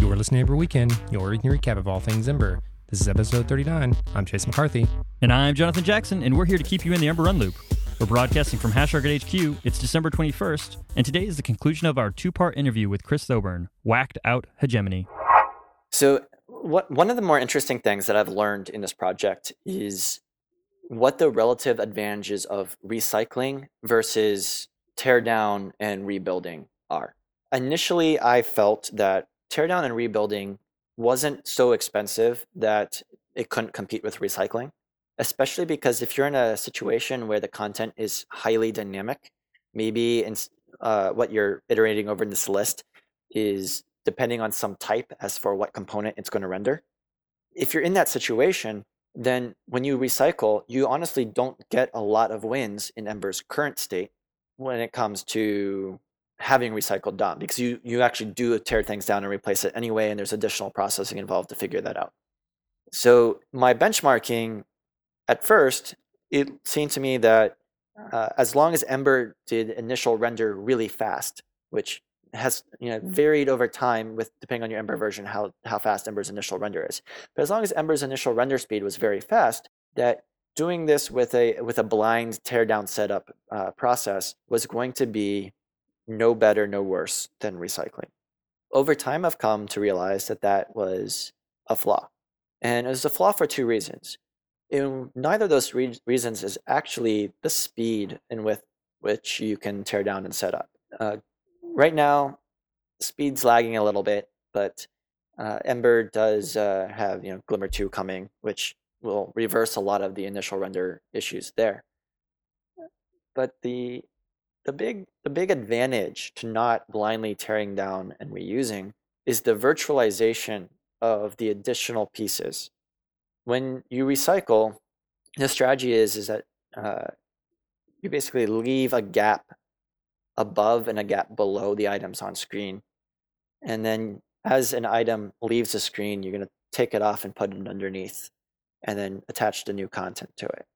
You're listening to Ember Weekend, your weekly recap of all things Ember. This is episode 39. I'm Chase McCarthy. And I'm Jonathan Jackson, and we're here to keep you in the Ember Run Loop. We're broadcasting from Hashrocket HQ. It's December 21st, and today is the conclusion of our two part interview with Chris Thoburn, Whacked Out Hegemony. So, what, one of the more interesting things that I've learned in this project is what the relative advantages of recycling versus teardown and rebuilding are. Initially, I felt that teardown and rebuilding wasn't so expensive that it couldn't compete with recycling, especially because if you're in a situation where the content is highly dynamic, maybe in, uh, what you're iterating over in this list is depending on some type as for what component it's going to render. If you're in that situation, then when you recycle, you honestly don't get a lot of wins in Ember's current state when it comes to having recycled DOM because you, you actually do tear things down and replace it anyway, and there's additional processing involved to figure that out. So my benchmarking, at first, it seemed to me that uh, as long as Ember did initial render really fast, which has you know varied over time with depending on your Ember version how how fast Ember's initial render is. But as long as Ember's initial render speed was very fast, that doing this with a with a blind teardown setup uh, process was going to be no better, no worse than recycling. Over time, I've come to realize that that was a flaw. And it was a flaw for two reasons. In neither of those re- reasons is actually the speed in with which you can tear down and set up. Uh, right now, speed's lagging a little bit, but uh, Ember does uh, have you know Glimmer 2 coming, which will reverse a lot of the initial render issues there. But the the big the big advantage to not blindly tearing down and reusing is the virtualization of the additional pieces. When you recycle, the strategy is is that uh, you basically leave a gap above and a gap below the items on screen, and then as an item leaves the screen, you're going to take it off and put it underneath, and then attach the new content to it.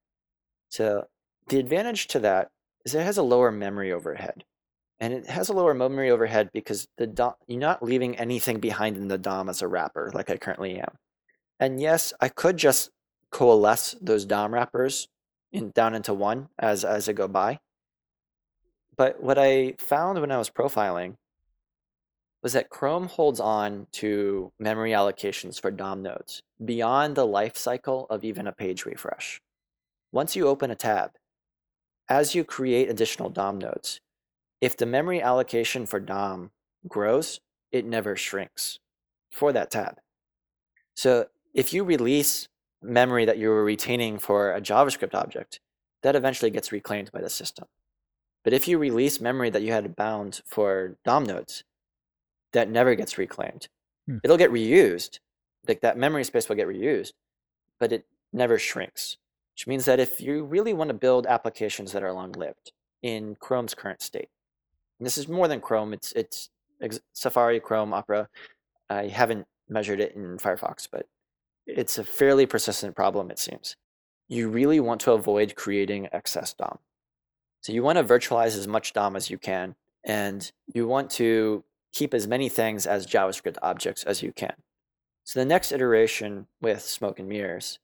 So the advantage to that is it has a lower memory overhead. And it has a lower memory overhead because the DOM, you're not leaving anything behind in the DOM as a wrapper like I currently am. And yes, I could just coalesce those DOM wrappers in, down into one as, as I go by. But what I found when I was profiling was that Chrome holds on to memory allocations for DOM nodes beyond the life cycle of even a page refresh. Once you open a tab, as you create additional DOM nodes, if the memory allocation for DOM grows, it never shrinks for that tab. So if you release memory that you were retaining for a JavaScript object, that eventually gets reclaimed by the system. But if you release memory that you had bound for DOM nodes, that never gets reclaimed. Hmm. It'll get reused, like that memory space will get reused, but it never shrinks which means that if you really want to build applications that are long lived in Chrome's current state, and this is more than Chrome, it's, it's Safari, Chrome, Opera. I haven't measured it in Firefox, but it's a fairly persistent problem, it seems. You really want to avoid creating excess DOM. So you want to virtualize as much DOM as you can, and you want to keep as many things as JavaScript objects as you can. So the next iteration with Smoke and Mirrors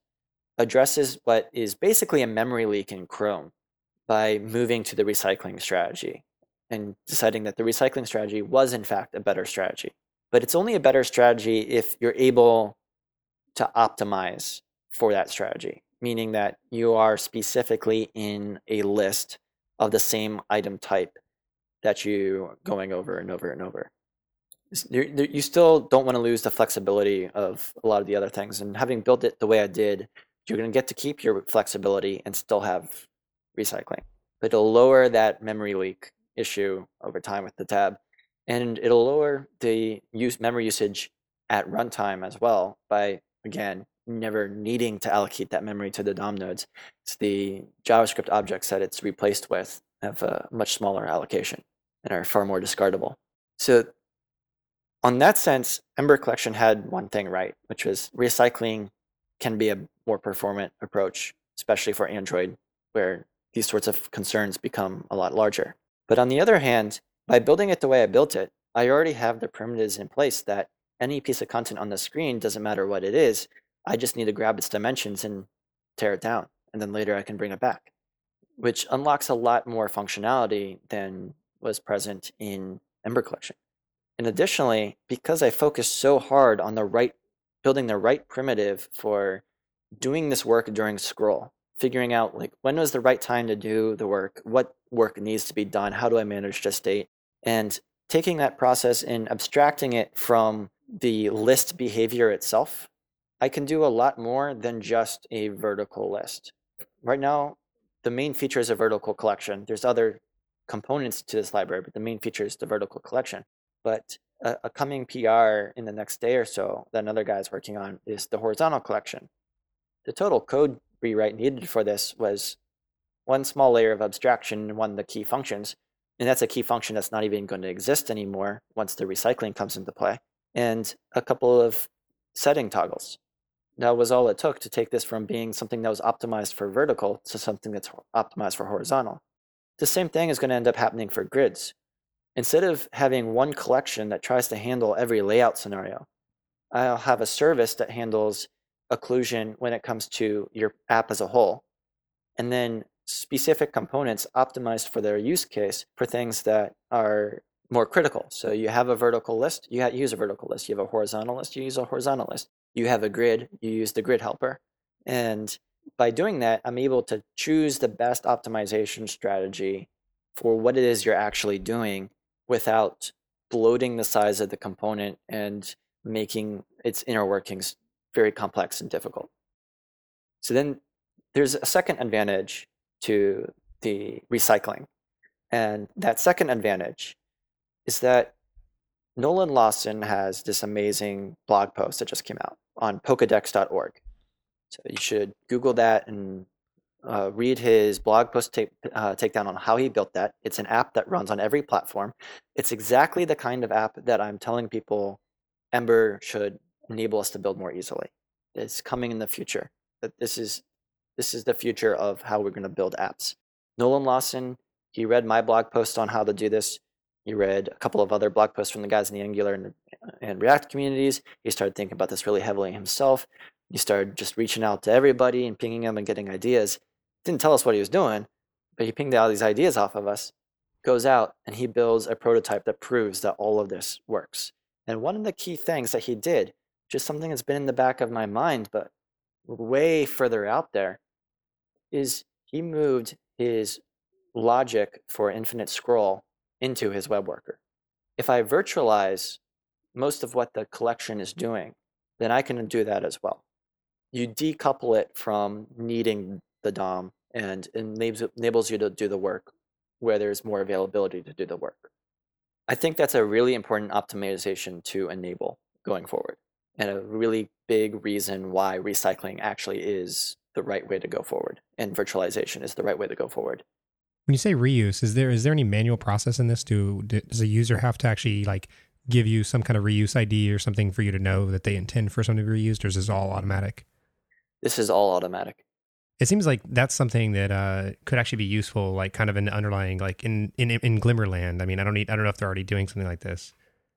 addresses what is basically a memory leak in Chrome by moving to the recycling strategy and deciding that the recycling strategy was, in fact, a better strategy. But it's only a better strategy if you're able to optimize for that strategy, meaning that you are specifically in a list of the same item type that you are going over and over and over. You still don't want to lose the flexibility of a lot of the other things. And having built it the way I did, you're going to get to keep your flexibility and still have recycling. But it'll lower that memory leak issue over time with the tab. And it'll lower the use memory usage at runtime as well by, again, never needing to allocate that memory to the DOM nodes. It's the JavaScript objects that it's replaced with have a much smaller allocation and are far more discardable. So on that sense, Ember Collection had one thing right, which was recycling can be a more performant approach, especially for Android, where these sorts of concerns become a lot larger. But on the other hand, by building it the way I built it, I already have the primitives in place that any piece of content on the screen, doesn't matter what it is, I just need to grab its dimensions and tear it down. And then later I can bring it back, which unlocks a lot more functionality than was present in Ember Collection. And additionally, because I focused so hard on the right, building the right primitive for doing this work during scroll, figuring out like when was the right time to do the work, what work needs to be done, how do I manage the state, and taking that process and abstracting it from the list behavior itself, I can do a lot more than just a vertical list. Right now, the main feature is a vertical collection. There's other components to this library, but the main feature is the vertical collection. But a, a coming PR in the next day or so that another guy is working on is the horizontal collection. The total code rewrite needed for this was one small layer of abstraction in one of the key functions. And that's a key function that's not even going to exist anymore once the recycling comes into play. And a couple of setting toggles. That was all it took to take this from being something that was optimized for vertical to something that's optimized for horizontal. The same thing is going to end up happening for grids. Instead of having one collection that tries to handle every layout scenario, I'll have a service that handles occlusion when it comes to your app as a whole. And then specific components optimized for their use case for things that are more critical. So you have a vertical list, you use a vertical list. You have a horizontal list, you use a horizontal list. You have a grid, you use the grid helper. And by doing that, I'm able to choose the best optimization strategy for what it is you're actually doing without bloating the size of the component and making its inner workings very complex and difficult. So then there's a second advantage to the recycling. And that second advantage is that Nolan Lawson has this amazing blog post that just came out on Pokedex.org. So you should Google that and uh, read his blog post take, uh, takedown on how he built that. It's an app that runs on every platform. It's exactly the kind of app that I'm telling people Ember should enable us to build more easily. It's coming in the future. That this is this is the future of how we're going to build apps. Nolan Lawson, he read my blog post on how to do this. He read a couple of other blog posts from the guys in the Angular and, and React communities. He started thinking about this really heavily himself. He started just reaching out to everybody and pinging them and getting ideas. Didn't tell us what he was doing, but he pinged all these ideas off of us. Goes out and he builds a prototype that proves that all of this works. And one of the key things that he did, just something that's been in the back of my mind, but way further out there, is he moved his logic for infinite scroll into his web worker. If I virtualize most of what the collection is doing, then I can do that as well. You decouple it from needing the DOM and enables you to do the work where there's more availability to do the work. I think that's a really important optimization to enable going forward, and a really big reason why recycling actually is the right way to go forward, and virtualization is the right way to go forward. When you say reuse, is there is there any manual process in this? Do does a user have to actually like give you some kind of reuse ID or something for you to know that they intend for something to be reused, or is this all automatic? This is all automatic. It seems like that's something that uh, could actually be useful, like kind of an underlying, like in, in in Glimmerland. I mean, I don't need, I don't know if they're already doing something like this.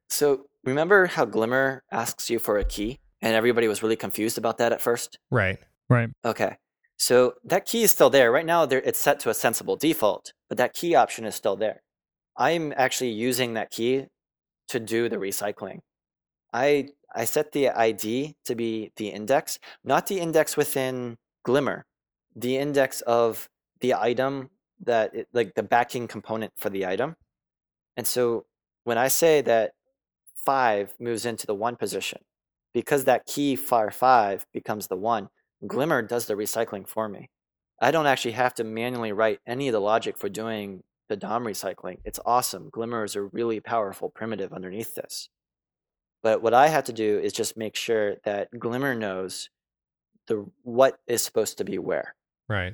So remember how Glimmer asks you for a key, and everybody was really confused about that at first. Right. Right. Okay. So that key is still there. Right now, it's set to a sensible default, but that key option is still there. I'm actually using that key to do the recycling. I I set the ID to be the index, not the index within Glimmer, the index of the item that it, like the backing component for the item. And so when I say that five moves into the one position, because that key far five becomes the one, mm-hmm. Glimmer does the recycling for me. I don't actually have to manually write any of the logic for doing the DOM recycling. It's awesome. Glimmer is a really powerful primitive underneath this. But what I have to do is just make sure that Glimmer knows the what is supposed to be where. Right.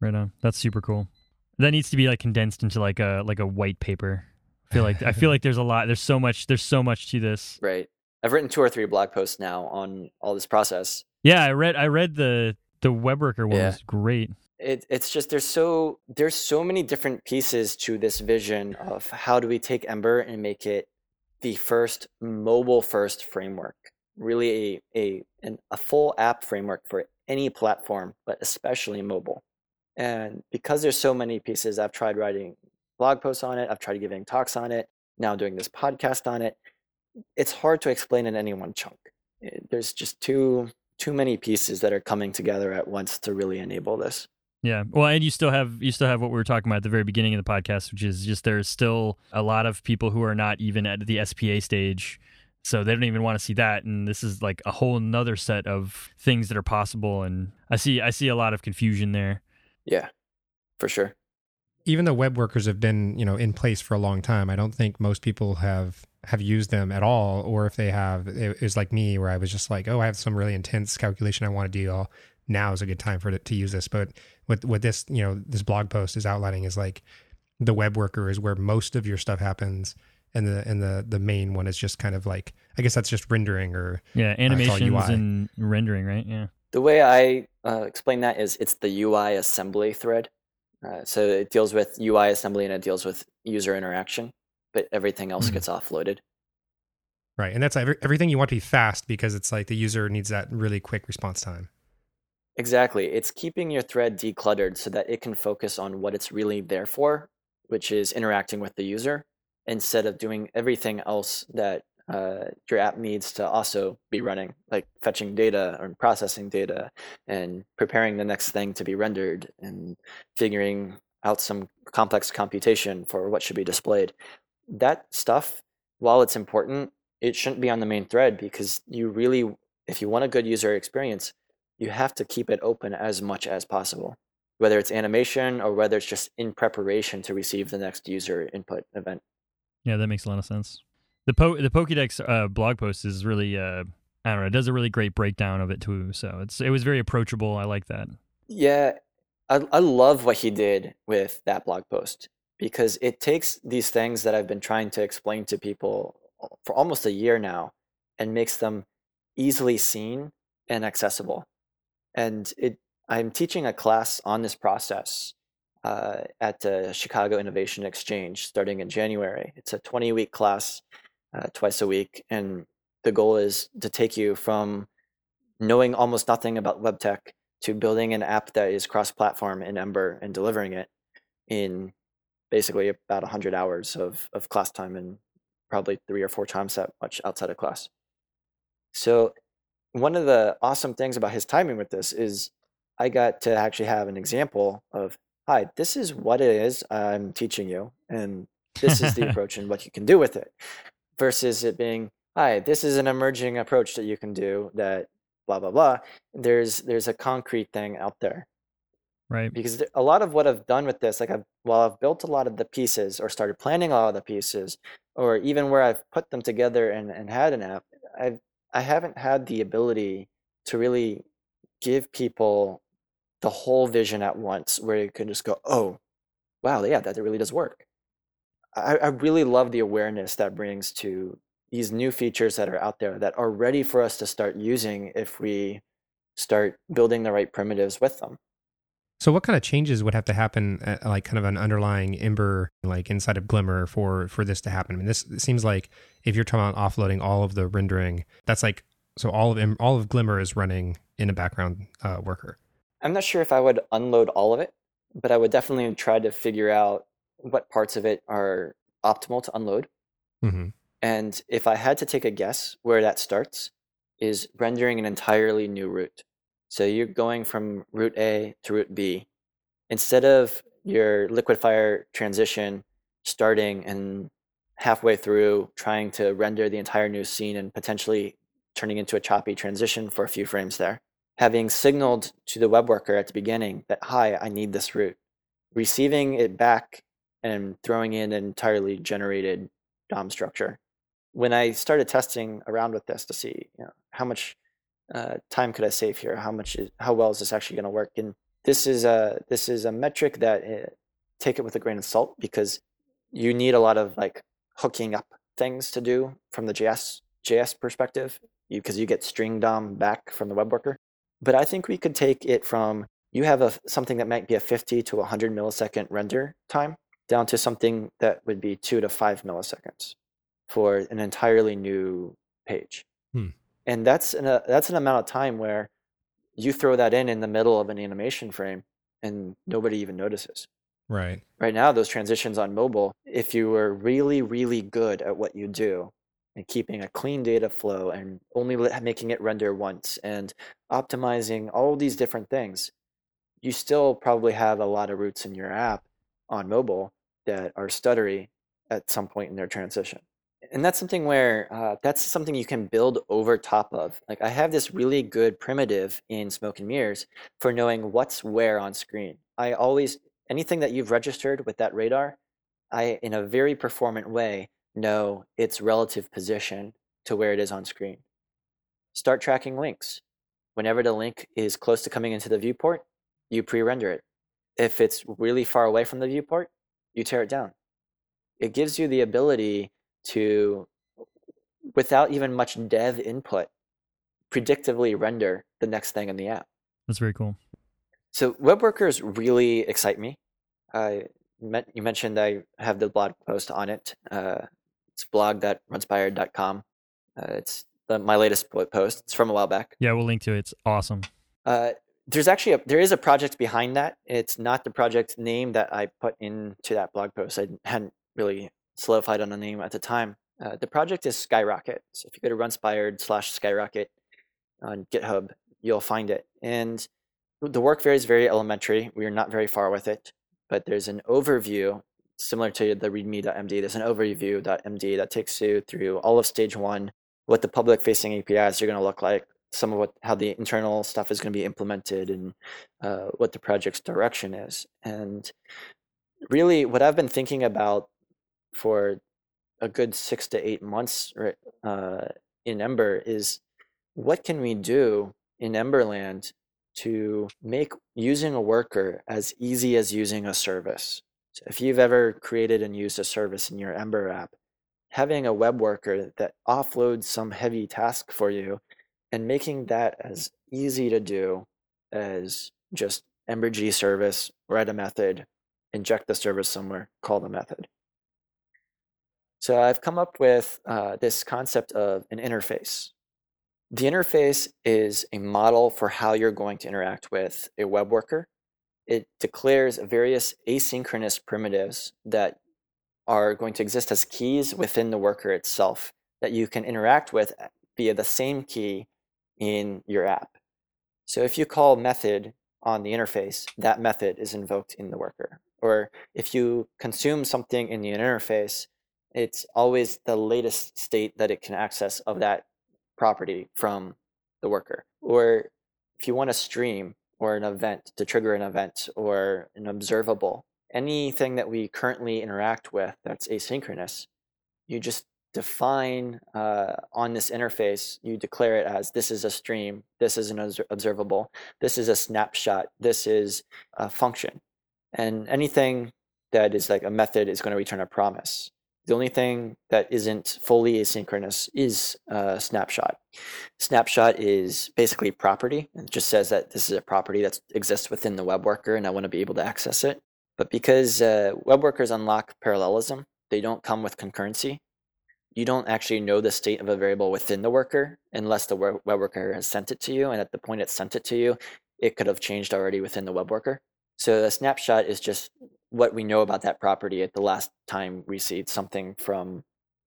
Right on. That's super cool. That needs to be like condensed into like a like a white paper. I feel like I feel like there's a lot. There's so much. There's so much to this. Right. I've written two or three blog posts now on all this process. Yeah, I read I read the the web worker one yeah. was great. It, it's just there's so there's so many different pieces to this vision of how do we take Ember and make it the first mobile first framework, really a, a, an, a full app framework for any platform, but especially mobile. And because there's so many pieces, I've tried writing blog posts on it, I've tried giving talks on it, now I'm doing this podcast on it. It's hard to explain in any one chunk. Eh, there's just too too many pieces that are coming together at once to really enable this. Yeah. Well, and you still have you still have what we were talking about at the very beginning of the podcast, which is just there's still a lot of people who are not even at the SPA stage. So they don't even want to see that. And this is like a whole nother set of things that are possible. And I see I see a lot of confusion there. Yeah, for sure. Even though web workers have been, you know, in place for a long time, I don't think most people have have used them at all, or if they have, it was like me where I was just like, oh, I have some really intense calculation I want to do. Now is a good time for it to use this. But what what this you know this blog post is outlining is like the web worker is where most of your stuff happens, and the and the the main one is just kind of like I guess that's just rendering or yeah animations and rendering, right? Yeah. The way I uh, explain that is it's the UI assembly thread. Uh, so it deals with UI assembly and it deals with user interaction but everything else mm-hmm. gets offloaded. Right. And that's every, everything you want to be fast because it's like the user needs that really quick response time. Exactly. It's keeping your thread decluttered so that it can focus on what it's really there for, which is interacting with the user instead of doing everything else that uh, your app needs to also be running, like fetching data or processing data and preparing the next thing to be rendered and figuring out some complex computation for what should be displayed that stuff, while it's important, it shouldn't be on the main thread because you really, if you want a good user experience, you have to keep it open as much as possible, whether it's animation or whether it's just in preparation to receive the next user input event. Yeah, that makes a lot of sense. The po- the Pokédex uh, blog post is really, uh, I don't know, it does a really great breakdown of it too. So it's it was very approachable. I like that. Yeah, I I love what he did with that blog post because it takes these things that I've been trying to explain to people for almost a year now and makes them easily seen and accessible. And it, I'm teaching a class on this process uh, at the Chicago Innovation Exchange starting in January. It's a 20 week class, uh, twice a week. And the goal is to take you from knowing almost nothing about web tech to building an app that is cross platform in Ember and delivering it in basically about 100 hours of, of class time and probably three or four times that much outside of class. So one of the awesome things about his timing with this is I got to actually have an example of, hi, this is what it is I'm teaching you, and this is the approach and what you can do with it, versus it being, hi, this is an emerging approach that you can do that blah blah blah. There's there's a concrete thing out there. Right. Because a lot of what i've done with this like i've while i've built a lot of the pieces or started planning a lot of the pieces or even where i've put them together and, and had an app i i haven't had the ability to really give people the whole vision at once where you can just go oh wow yeah that really does work I, I really love the awareness that brings to these new features that are out there that are ready for us to start using if we start building the right primitives with them so, what kind of changes would have to happen, at, like kind of an underlying Ember, like inside of Glimmer, for for this to happen? I mean, this seems like if you're talking about offloading all of the rendering, that's like so all of all of Glimmer is running in a background uh, worker. I'm not sure if I would unload all of it, but I would definitely try to figure out what parts of it are optimal to unload. Mm-hmm. And if I had to take a guess, where that starts is rendering an entirely new route. So you're going from route A to route B. Instead of your Liquidfire transition starting and halfway through trying to render the entire new scene and potentially turning into a choppy transition for a few frames there. Having signaled to the web worker at the beginning that, hi, I need this route, receiving it back and throwing in an entirely generated DOM structure. When I started testing around with this to see you know, how much uh, time could I save here? How much is how well is this actually going to work? And this is a this is a metric that uh, take it with a grain of salt because you need a lot of like hooking up things to do from the JS JS perspective because you, you get string DOM back from the web worker. But I think we could take it from you have a something that might be a 50 to 100 millisecond render time down to something that would be two to five milliseconds. for an entirely new page. Hmm. And that's an, a, that's an amount of time where you throw that in in the middle of an animation frame and nobody even notices. Right. Right now, those transitions on mobile, if you were really, really good at what you do and keeping a clean data flow and only making it render once and optimizing all these different things, you still probably have a lot of routes in your app on mobile that are stuttery at some point in their transition. And that's something where uh, that's something you can build over top of. Like I have this really good primitive in Smoke and Mirrors for knowing what's where on screen. I always anything that you've registered with that radar, I in a very performant way know its relative position to where it is on screen. Start tracking links. Whenever the link is close to coming into the viewport, you pre-render it. If it's really far away from the viewport, you tear it down. It gives you the ability to, without even much dev input, predictively render the next thing in the app. That's very cool. So web workers really excite me. I met, you mentioned I have the blog post on it. Uh, it's blog.runspired.com. Uh, it's the, my latest blog post. It's from a while back. Yeah, we'll link to it. It's awesome. Uh, there's actually a, there is a project behind that. It's not the project name that I put into that blog post. I hadn't really solidified on a name at the time. Uh, the project is Skyrocket. So if you go to runspired slash Skyrocket on GitHub, you'll find it. And the work very is very elementary. We are not very far with it, but there's an overview similar to the readme.md. There's an overview.md that takes you through all of stage one, what the public facing APIs are going to look like, some of what how the internal stuff is going to be implemented, and uh, what the project's direction is. And really, what I've been thinking about for a good six to eight months uh, in Ember is what can we do in Emberland to make using a worker as easy as using a service. So if you've ever created and used a service in your Ember app, having a web worker that offloads some heavy task for you and making that as easy to do as just Ember G service, write a method, inject the service somewhere, call the method. So I've come up with uh, this concept of an interface. The interface is a model for how you're going to interact with a web worker. It declares various asynchronous primitives that are going to exist as keys within the worker itself that you can interact with via the same key in your app. So if you call method on the interface, that method is invoked in the worker. Or if you consume something in the interface, it's always the latest state that it can access of that property from the worker. Or if you want a stream or an event to trigger an event or an observable, anything that we currently interact with that's asynchronous, you just define uh, on this interface, you declare it as this is a stream, this is an observable, this is a snapshot, this is a function. And anything that is like a method is going to return a promise. The only thing that isn't fully asynchronous is a snapshot. Snapshot is basically property. It just says that this is a property that exists within the web worker and I want to be able to access it. But because uh, web workers unlock parallelism, they don't come with concurrency. You don't actually know the state of a variable within the worker unless the web worker has sent it to you. And at the point it sent it to you, it could have changed already within the web worker. So the snapshot is just what we know about that property at the last time we see something from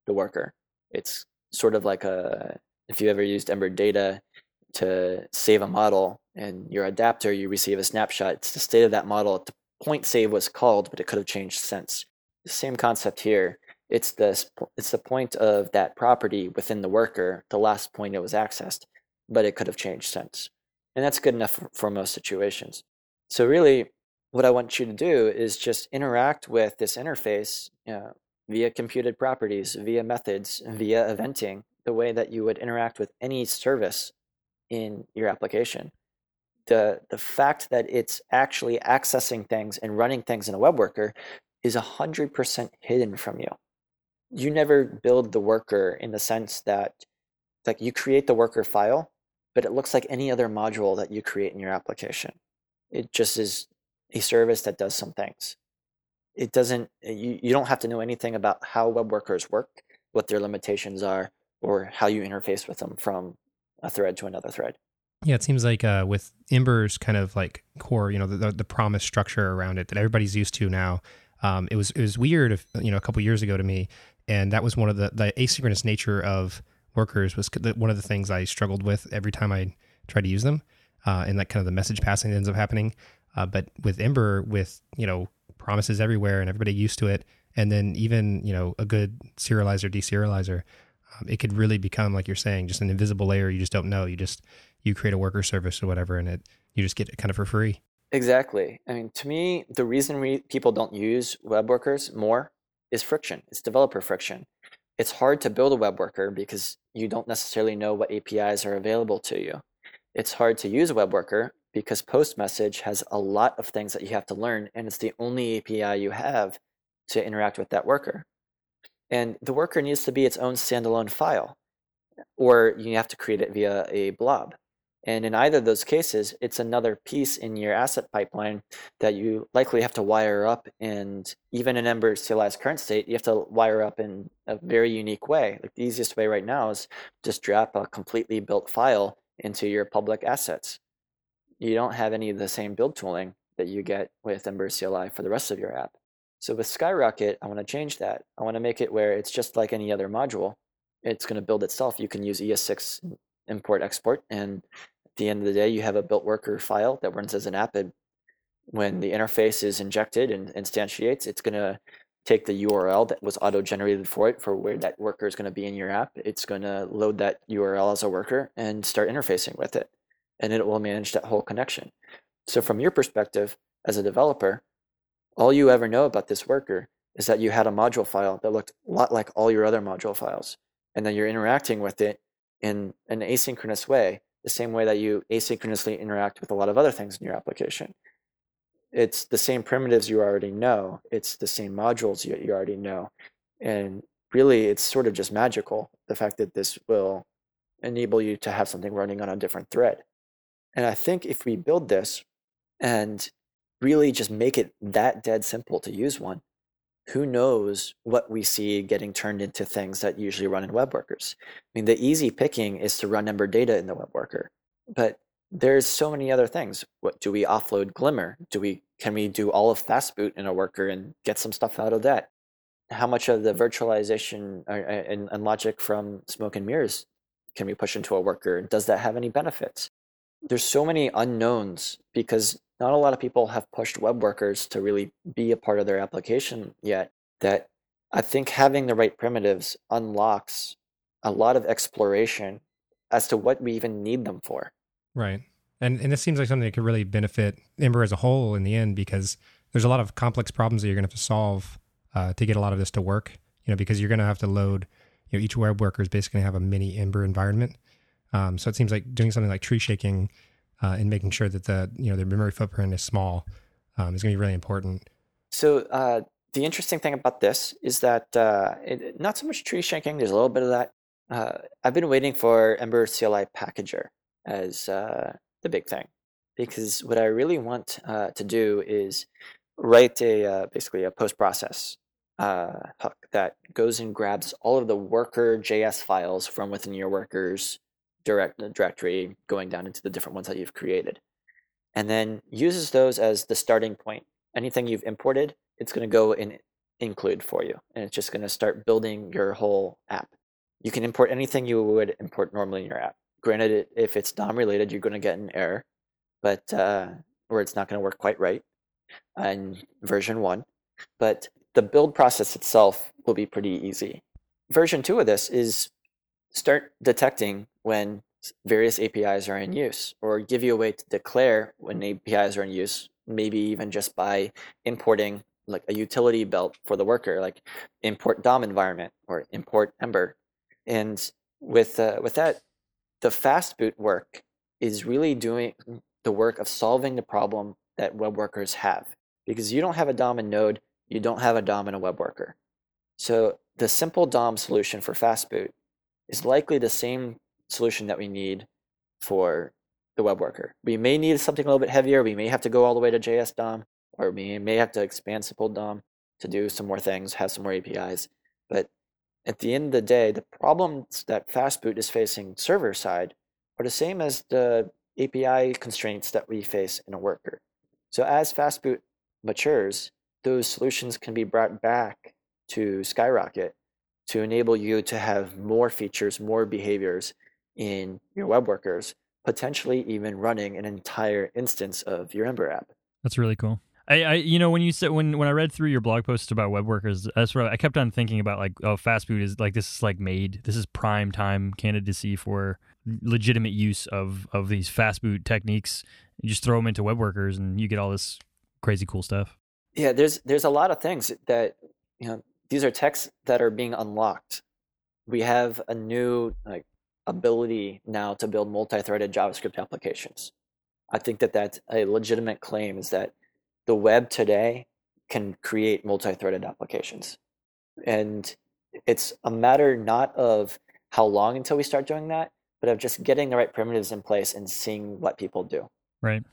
the worker. It's sort of like a if you ever used Ember data to save a model and your adapter, you receive a snapshot. It's the state of that model at the point save was called, but it could have changed since. Same concept here. It's the it's the point of that property within the worker, the last point it was accessed, but it could have changed since. And that's good enough for, for most situations. So really, what I want you to do is just interact with this interface you know, via computed properties, via methods, via eventing, the way that you would interact with any service in your application. The, the fact that it's actually accessing things and running things in a web worker is 100% hidden from you. You never build the worker in the sense that like you create the worker file, but it looks like any other module that you create in your application. It just is a service that does some things. It doesn't, you, you don't have to know anything about how web workers work. what their limitations are or how you interface with them from a thread to another thread. Yeah, it seems like uh, with Ember's kind of like core, you know, the, the promise structure around it that everybody's used to now. Um, it was it was weird, if, you know, a couple years ago to me, and that was one of the the asynchronous nature of workers was one of the things I struggled with every time I tried to use them, uh, and that kind of the message passing ends up happening. Uh, but with Ember, with you know promises everywhere and everybody used to it, and then even you know a good serializer deserializer, um, it could really become like you're saying, just an invisible layer you just don't know. You just you create a worker service or whatever, and it you just get it kind of for free. Exactly. I mean, to me, the reason we, people don't use web workers more is friction. It's developer friction. It's hard to build a web worker because you don't necessarily know what APIs are available to you. It's hard to use a web worker because post message has a lot of things that you have to learn, and it's the only API you have to interact with that worker. And the worker needs to be its own standalone file, or you have to create it via a blob. And in either of those cases, it's another piece in your asset pipeline that you likely have to wire up. And even in Ember CLI's current state, you have to wire up in a very unique way. Like the easiest way right now is just drop a completely built file into your public assets. You don't have any of the same build tooling that you get with Ember CLI for the rest of your app. So with Skyrocket, I want to change that. I want to make it where it's just like any other module. It's going to build itself. You can use ES6 import export and the end of the day, you have a built worker file that runs as an app. And when the interface is injected and instantiates, it's going to take the URL that was auto generated for it for where that worker is going to be in your app. It's going to load that URL as a worker and start interfacing with it. And it will manage that whole connection. So, from your perspective as a developer, all you ever know about this worker is that you had a module file that looked a lot like all your other module files. And then you're interacting with it in an asynchronous way the same way that you asynchronously interact with a lot of other things in your application. It's the same primitives you already know. It's the same modules you, you already know. And really, it's sort of just magical, the fact that this will enable you to have something running on a different thread. And I think if we build this and really just make it that dead simple to use one, who knows what we see getting turned into things that usually run in web workers. I mean, the easy picking is to run Ember Data in the web worker, but there's so many other things. What do we offload Glimmer? Do we can we do all of Fastboot in a worker and get some stuff out of that? How much of the virtualization uh, uh, and, and logic from smoke and mirrors can we push into a worker? Does that have any benefits? There's so many unknowns because not a lot of people have pushed web workers to really be a part of their application yet that I think having the right primitives unlocks a lot of exploration as to what we even need them for. Right. And and this seems like something that could really benefit Ember as a whole in the end because there's a lot of complex problems that you're going to have to solve uh, to get a lot of this to work. You know, because you're going to have to load. You know, each web worker is basically going to have a mini Ember environment. Um, so it seems like doing something like tree shaking uh, and making sure that the you know the memory footprint is small um, is going to be really important. So uh, the interesting thing about this is that uh, it, not so much tree shaking. There's a little bit of that. Uh, I've been waiting for Ember CLI Packager as uh, the big thing because what I really want uh, to do is write a basically a post process hook that goes and grabs all of the worker JS files from within your workers direct directory going down into the different ones that you've created. And then uses those as the starting point. Anything you've imported, it's going to go and include for you. And it's just going to start building your whole app. You can import anything you would import normally in your app. Granted, if it's DOM related, you're going to get an error, but uh, or it's not going to work quite right in version one. But the build process itself will be pretty easy. Version two of this is start detecting when various APIs are in use, or give you a way to declare when APIs are in use, maybe even just by importing like a utility belt for the worker, like import DOM environment or import Ember. And with uh, with that, the fast boot work is really doing the work of solving the problem that web workers have. Because you don't have a DOM in Node, you don't have a DOM in a web worker. So the simple DOM solution for fast boot is likely the same solution that we need for the web worker. We may need something a little bit heavier. We may have to go all the way to JS DOM, or we may have to expand simple DOM to do some more things, have some more APIs. But at the end of the day, the problems that Fastboot is facing server side are the same as the API constraints that we face in a worker. So as Fastboot matures, those solutions can be brought back to Skyrocket to enable you to have more features, more behaviors in your web workers, potentially even running an entire instance of your Ember app. That's really cool. I, I, you know, when you said when when I read through your blog posts about web workers, that's what I kept on thinking about. Like, oh, Fastboot is like this is like made. This is prime time candidacy for legitimate use of of these Fastboot techniques. You just throw them into web workers, and you get all this crazy cool stuff. Yeah, there's there's a lot of things that you know. These are texts that are being unlocked. We have a new like ability now to build multi-threaded JavaScript applications. I think that that's a legitimate claim. Is that the web today can create multi-threaded applications, and it's a matter not of how long until we start doing that, but of just getting the right primitives in place and seeing what people do. Right.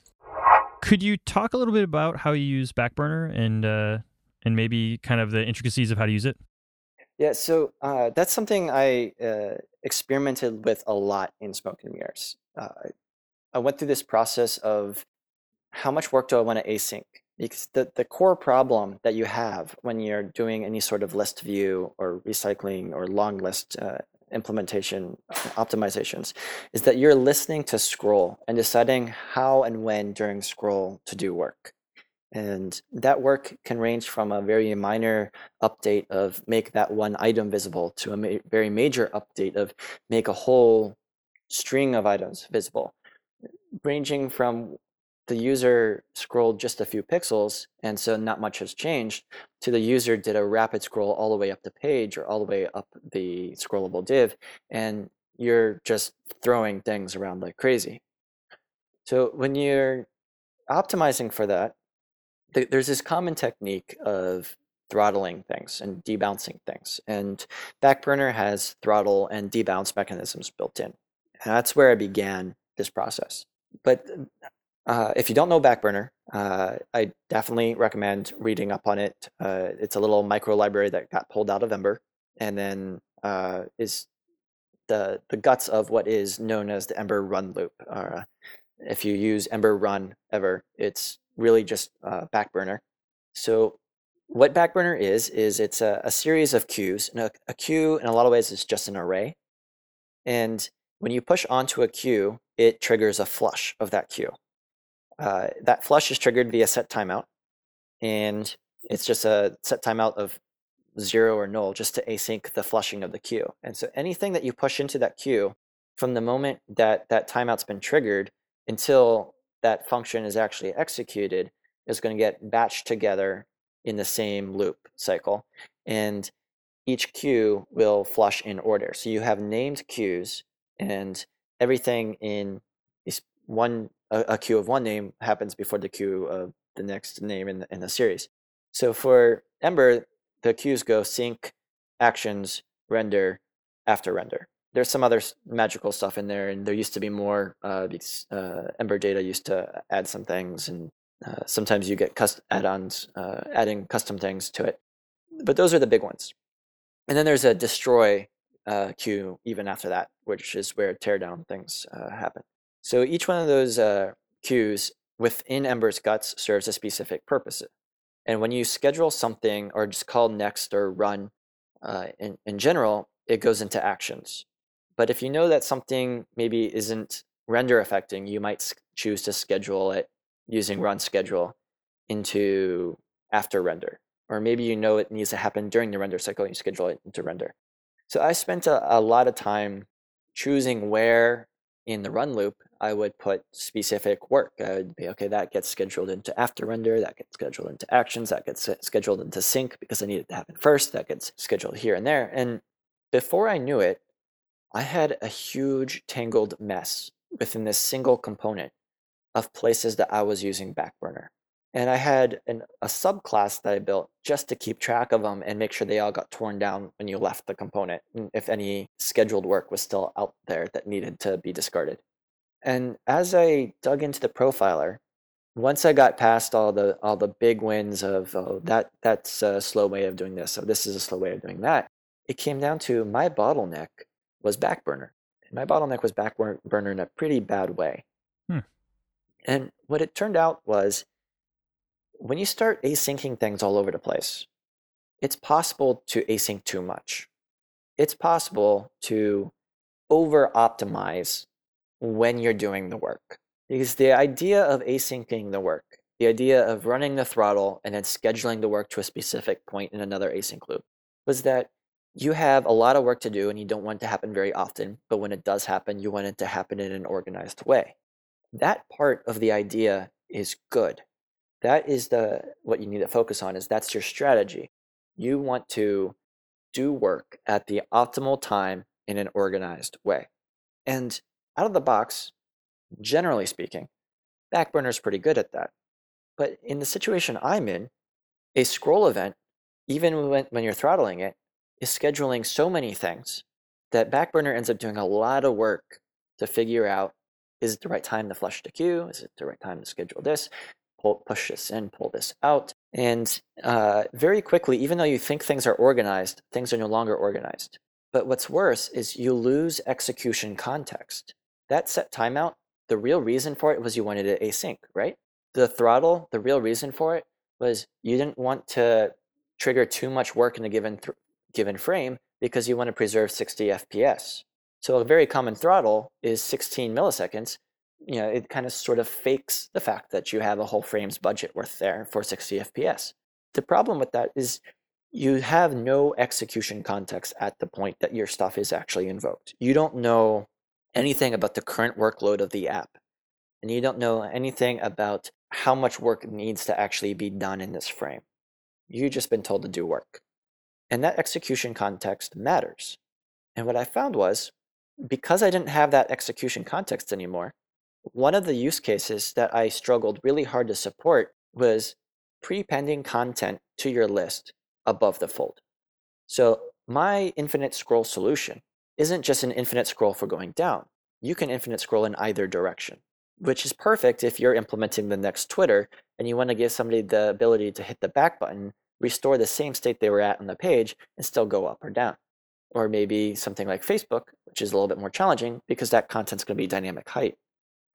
Could you talk a little bit about how you use Backburner and uh, and maybe kind of the intricacies of how to use it? Yeah, so uh, that's something I uh, experimented with a lot in Smoke and Mirrors. Uh, I went through this process of how much work do I want to async? Because the, the core problem that you have when you're doing any sort of list view or recycling or long list uh, implementation optimizations is that you're listening to scroll and deciding how and when during scroll to do work. And that work can range from a very minor update of make that one item visible to a ma- very major update of make a whole string of items visible, ranging from the user scrolled just a few pixels, and so not much has changed, to the user did a rapid scroll all the way up the page or all the way up the scrollable div, and you're just throwing things around like crazy. So when you're optimizing for that, th- there's this common technique of throttling things and debouncing things. And Backburner has throttle and debounce mechanisms built in. And that's where I began this process. But uh, if you don't know Backburner, uh, I definitely recommend reading up on it. Uh, it's a little micro library that got pulled out of Ember and then uh, is the the guts of what is known as the Ember run loop. Uh, if you use Ember run ever, it's really just uh, Backburner. So what Backburner is is it's a, a series of queues. And a, a queue, in a lot of ways, is just an array. And when you push onto a queue, it triggers a flush of that queue. Uh, that flush is triggered via set timeout, and it's just a set timeout of zero or null just to async the flushing of the queue. And so anything that you push into that queue from the moment that that timeout's been triggered until that function is actually executed is going to get batched together in the same loop cycle. And each queue will flush in order. So you have named queues, and everything in one a, a, queue of one name happens before the queue of the next name in the, in the series. So for Ember, the queues go sync, actions, render, after render. There's some other magical stuff in there, and there used to be more uh, because uh, Ember Data used to add some things, and uh, sometimes you get custom add-ons uh, adding custom things to it. But those are the big ones. And then there's a destroy uh, queue even after that, which is where teardown things uh, happen. So each one of those queues within Ember's guts serves a specific purpose. And when you schedule something or just call next or run in, in general, it goes into actions. But if you know that something maybe isn't render affecting, you might choose to schedule it using run schedule into after render. Or maybe you know it needs to happen during the render cycle and you schedule it into render. So I spent a, a lot of time choosing where in the run loop I would put specific work. I would be, okay, that gets scheduled into after render, that gets scheduled into actions, that gets scheduled into sync because I need it to happen first, that gets scheduled here and there. And before I knew it, I had a huge tangled mess within this single component of places that I was using Backburner. And I had an, a subclass that I built just to keep track of them and make sure they all got torn down when you left the component, if any scheduled work was still out there that needed to be discarded. And as I dug into the profiler, once I got past all the all the big wins of oh that that's a slow way of doing this, so this is a slow way of doing that, it came down to my bottleneck was Backburner. And my bottleneck was Backburner in a pretty bad way. Hmm. And what it turned out was when you start asyncing things all over the place, it's possible to async too much. It's possible to over optimize when you're doing the work. Because the idea of asyncing the work, the idea of running the throttle and then scheduling the work to a specific point in another async loop, was that you have a lot of work to do and you don't want it to happen very often, but when it does happen, you want it to happen in an organized way. That part of the idea is good. That is the what you need to focus on is that's your strategy. You want to do work at the optimal time in an organized way. And out of the box, generally speaking, Backburner is pretty good at that. But in the situation I'm in, a scroll event, even when, when you're throttling it, is scheduling so many things that Backburner ends up doing a lot of work to figure out is it the right time to flush the queue? Is it the right time to schedule this? Pull, push this in, pull this out. And uh, very quickly, even though you think things are organized, things are no longer organized. But what's worse is you lose execution context. That set timeout, the real reason for it was you wanted it async, right? The throttle, the real reason for it was you didn't want to trigger too much work in a given th- given frame because you want to preserve 60 FPS. So a very common throttle is 16 milliseconds. You know, it kind of sort of fakes the fact that you have a whole frame's budget worth there for 60 FPS. The problem with that is you have no execution context at the point that your stuff is actually invoked. You don't know anything about the current workload of the app. And you don't know anything about how much work needs to actually be done in this frame. You've just been told to do work. And that execution context matters. And what I found was because I didn't have that execution context anymore, one of the use cases that I struggled really hard to support was prepending content to your list above the fold. So my infinite scroll solution isn't just an infinite scroll for going down. You can infinite scroll in either direction, which is perfect if you're implementing the next Twitter and you want to give somebody the ability to hit the back button restore the same state they were at on the page and still go up or down. Or maybe something like Facebook, which is a little bit more challenging because that content's going to be dynamic height.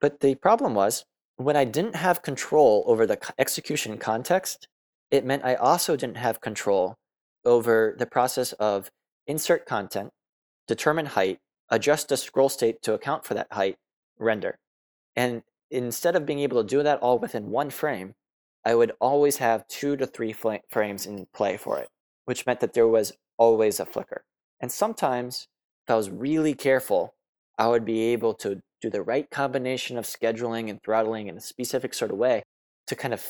But the problem was when I didn't have control over the execution context, it meant I also didn't have control over the process of insert content, determine height, adjust the scroll state to account for that height, render. And instead of being able to do that all within one frame, I would always have two to three frames in play for it, which meant that there was always a flicker. And sometimes, if I was really careful, I would be able to do the right combination of scheduling and throttling in a specific sort of way to kind of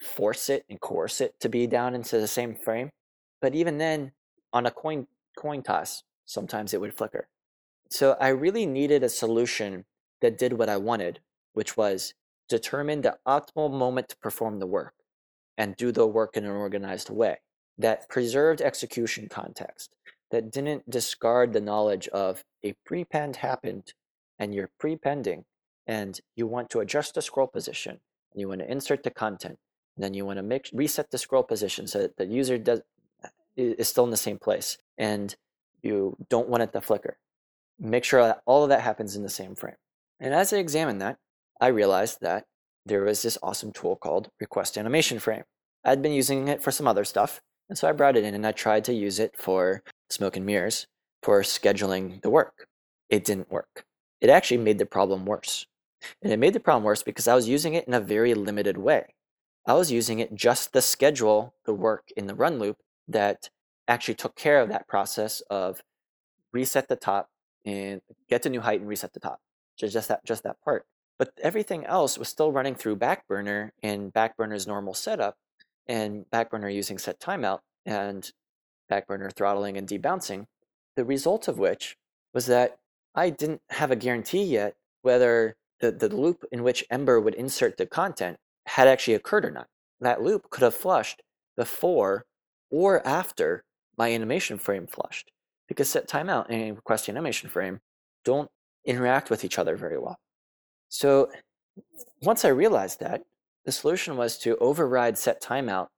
force it and coerce it to be down into the same frame. But even then, on a coin coin toss, sometimes it would flicker. So I really needed a solution that did what I wanted, which was determine the optimal moment to perform the work and do the work in an organized way that preserved execution context, that didn't discard the knowledge of a prepend happened and you're prepending and you want to adjust the scroll position and you want to insert the content and then you want to make reset the scroll position so that the user does uh, is still in the same place and you don't want it to flicker. Make sure that all of that happens in the same frame. And as i examined that I realized that there was this awesome tool called Request Animation Frame. I'd been using it for some other stuff, and so I brought it in and I tried to use it for smoke and mirrors for scheduling the work. It didn't work. It actually made the problem worse. And it made the problem worse because I was using it in a very limited way. I was using it just to schedule the work in the run loop that actually took care of that process of reset the top and get to new height and reset the top. Just, just that just that part. But everything else was still running through Backburner in Backburner's normal setup and Backburner using set timeout and Backburner throttling and debouncing. The result of which was that I didn't have a guarantee yet whether the, the loop in which Ember would insert the content had actually occurred or not. That loop could have flushed before or after my animation frame flushed because set timeout and request animation frame don't interact with each other very well. So once I realized that, the solution was to override set timeout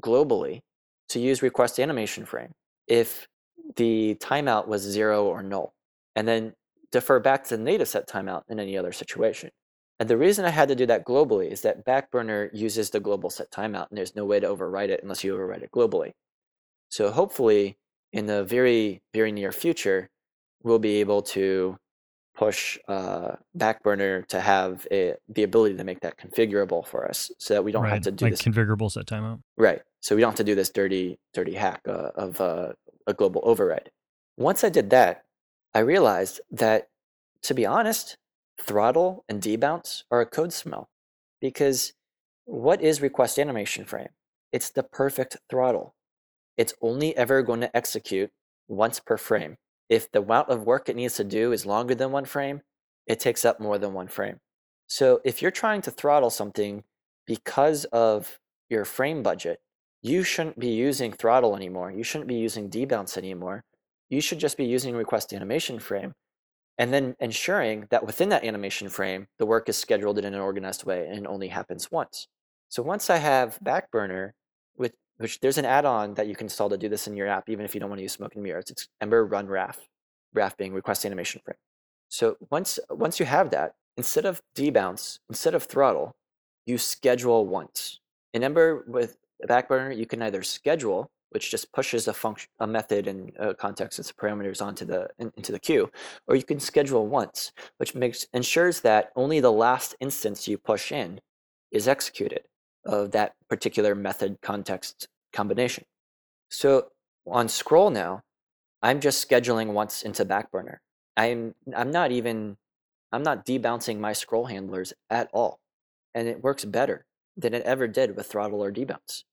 globally to use request animation frame if the timeout was zero or null, and then defer back to the native set timeout in any other situation. And the reason I had to do that globally is that Backburner uses the global set timeout, and there's no way to override it unless you override it globally. So hopefully, in the very, very near future, we'll be able to push uh, Backburner to have a, the ability to make that configurable for us, so that we don't right. have to do like this. configurable set timeout. Right. So we don't have to do this dirty, dirty hack uh, of uh, a global override. Once I did that, I realized that, to be honest, throttle and debounce are a code smell because what is request animation frame? It's the perfect throttle. It's only ever going to execute once per frame. If the amount of work it needs to do is longer than one frame, it takes up more than one frame. So if you're trying to throttle something because of your frame budget, you shouldn't be using throttle anymore. You shouldn't be using debounce anymore. You should just be using request animation frame and then ensuring that within that animation frame, the work is scheduled in an organized way and only happens once. So once I have Backburner, which there's an add-on that you can install to do this in your app, even if you don't want to use Smoke and Mirrors. It's Ember Run RAF, RAF being request animation frame. So once once you have that, instead of debounce, instead of throttle, you schedule once. In Ember with Backburner, you can either schedule which just pushes a function, a method and a context and some parameters onto the in, into the queue, or you can schedule once, which makes ensures that only the last instance you push in is executed of that particular method context combination. So on scroll now, I'm just scheduling once into Backburner. I'm I'm not even I'm not debouncing my scroll handlers at all, and it works better than it ever did with throttle or debounce.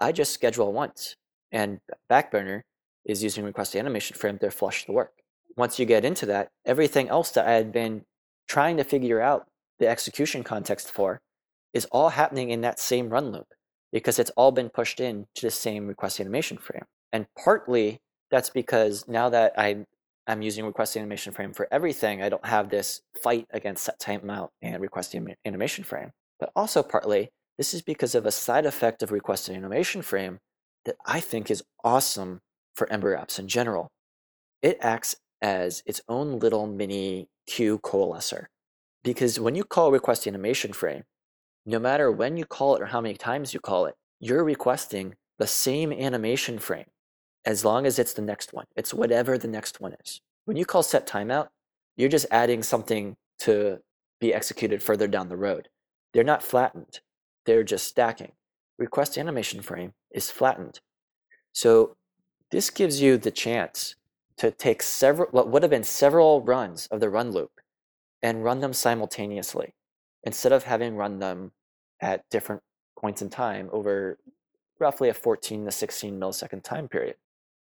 I just schedule once and Backburner is using request animation frame to flush the work. Once you get into that, everything else that I had been trying to figure out the execution context for is all happening in that same run loop because it's all been pushed in to the same request animation frame. And partly that's because now that I I'm using request animation frame for everything, I don't have this fight against set timeout and request animation frame. But also partly this is because of a side effect of request animation frame that I think is awesome for Ember apps in general. It acts as its own little mini queue coalescer. Because when you call request animation frame, no matter when you call it or how many times you call it, you're requesting the same animation frame as long as it's the next one. It's whatever the next one is. When you call set timeout, you're just adding something to be executed further down the road. They're not flattened, they're just stacking. Request animation frame is flattened. So this gives you the chance to take several, what would have been several runs of the run loop and run them simultaneously instead of having run them at different points in time over roughly a 14 to 16 millisecond time period.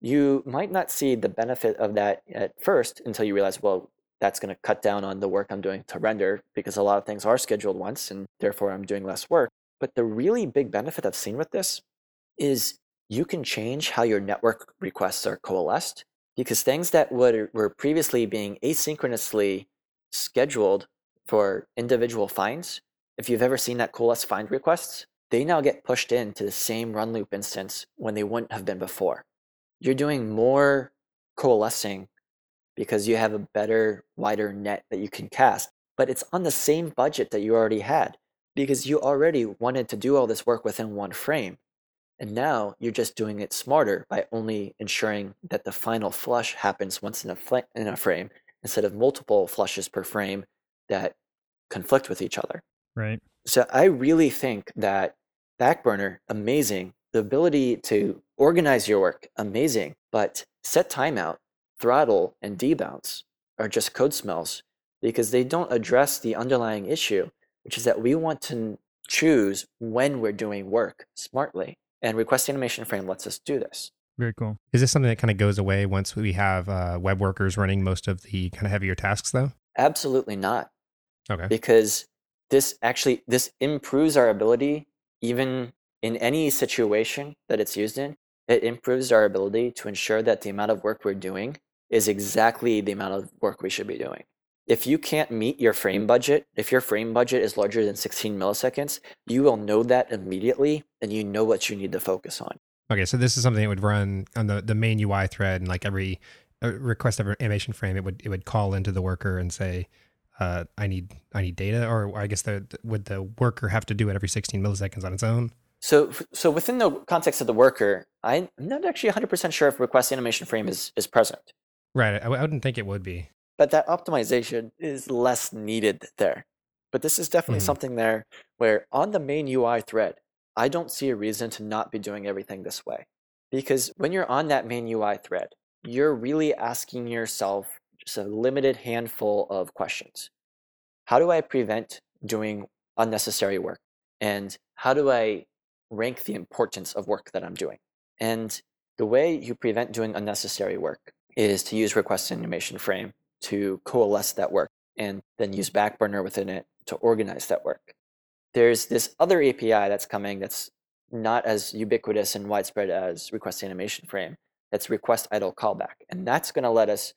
You might not see the benefit of that at first until you realize, well, that's going to cut down on the work I'm doing to render because a lot of things are scheduled once and therefore I'm doing less work. But the really big benefit I've seen with this is you can change how your network requests are coalesced because things that would, were previously being asynchronously scheduled for individual finds, if you've ever seen that coalesce find requests, they now get pushed into the same run loop instance when they wouldn't have been before. You're doing more coalescing because you have a better, wider net that you can cast, but it's on the same budget that you already had because you already wanted to do all this work within one frame. And now you're just doing it smarter by only ensuring that the final flush happens once in a, fl- in a frame instead of multiple flushes per frame that conflict with each other. Right. So I really think that Backburner, amazing. The ability to organize your work, amazing. But set timeout, throttle, and debounce are just code smells because they don't address the underlying issue, which is that we want to choose when we're doing work smartly. And request animation frame lets us do this. Very cool. Is this something that kind of goes away once we have uh, web workers running most of the kind of heavier tasks, though? Absolutely not. Okay. Because this actually this improves our ability even in any situation that it's used in. It improves our ability to ensure that the amount of work we're doing is exactly the amount of work we should be doing. If you can't meet your frame budget, if your frame budget is larger than 16 milliseconds, you will know that immediately and you know what you need to focus on. Okay, so this is something that would run on the, the main UI thread, and like every uh, request of an animation frame, it would it would call into the worker and say, uh, "I need I need data," or I guess the would the worker have to do it every 16 milliseconds on its own? So so within the context of the worker, I'm not actually 100% sure if request animation frame is is present. Right, I, I wouldn't think it would be. But that optimization is less needed there. But this is definitely Mhm. something there where on the main UI thread, I don't see a reason to not be doing everything this way. Because when you're on that main UI thread, you're really asking yourself just a limited handful of questions. How do I prevent doing unnecessary work? And how do I rank the importance of work that I'm doing? And the way you prevent doing unnecessary work is to use request animation frame to coalesce that work and then use Backburner within it to organize that work. There's this other API that's coming that's not as ubiquitous and widespread as request animation frame. That's request idle callback. And that's going to let us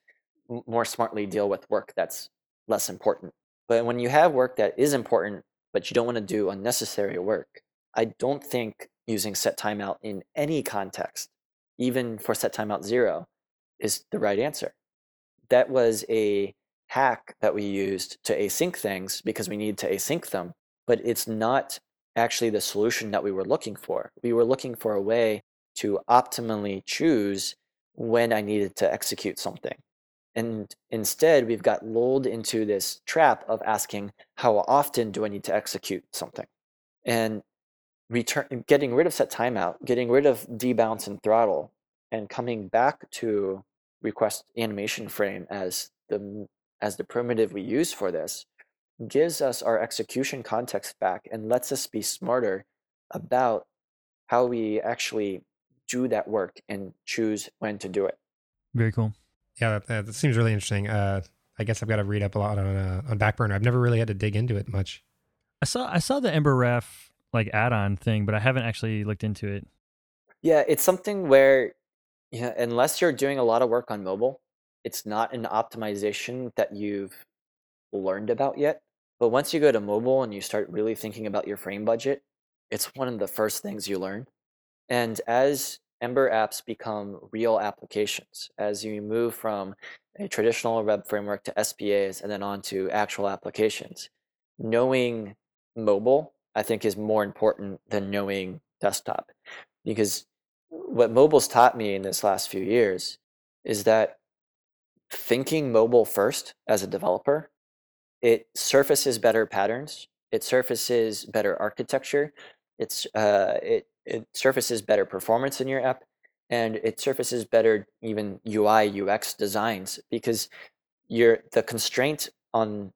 more smartly deal with work that's less important. But when you have work that is important, but you don't want to do unnecessary work, I don't think using set timeout in any context, even for set timeout zero, is the right answer. That was a hack that we used to async things because we need to async them, but it's not actually the solution that we were looking for. We were looking for a way to optimally choose when I needed to execute something. And instead, we've got lulled into this trap of asking, how often do I need to execute something? And return, getting rid of set timeout, getting rid of debounce and throttle, and coming back to request animation frame as the as the primitive we use for this gives us our execution context back and lets us be smarter about how we actually do that work and choose when to do it. Very cool. Yeah, that, that seems really interesting. Uh, I guess I've got to read up a lot on uh, on Backburner. I've never really had to dig into it much. I saw I saw the Ember RAF like add-on thing, but I haven't actually looked into it. Yeah, it's something where you know, unless you're doing a lot of work on mobile, it's not an optimization that you've learned about yet. But once you go to mobile and you start really thinking about your frame budget, it's one of the first things you learn. And as Ember apps become real applications, as you move from a traditional web framework to SPAs and then on to actual applications, knowing mobile, I think, is more important than knowing desktop. Because what mobile's taught me in this last few years is that thinking mobile first as a developer, it surfaces better patterns, it surfaces better architecture, it's uh, it it surfaces better performance in your app, and it surfaces better even UI UX designs because your the constraint on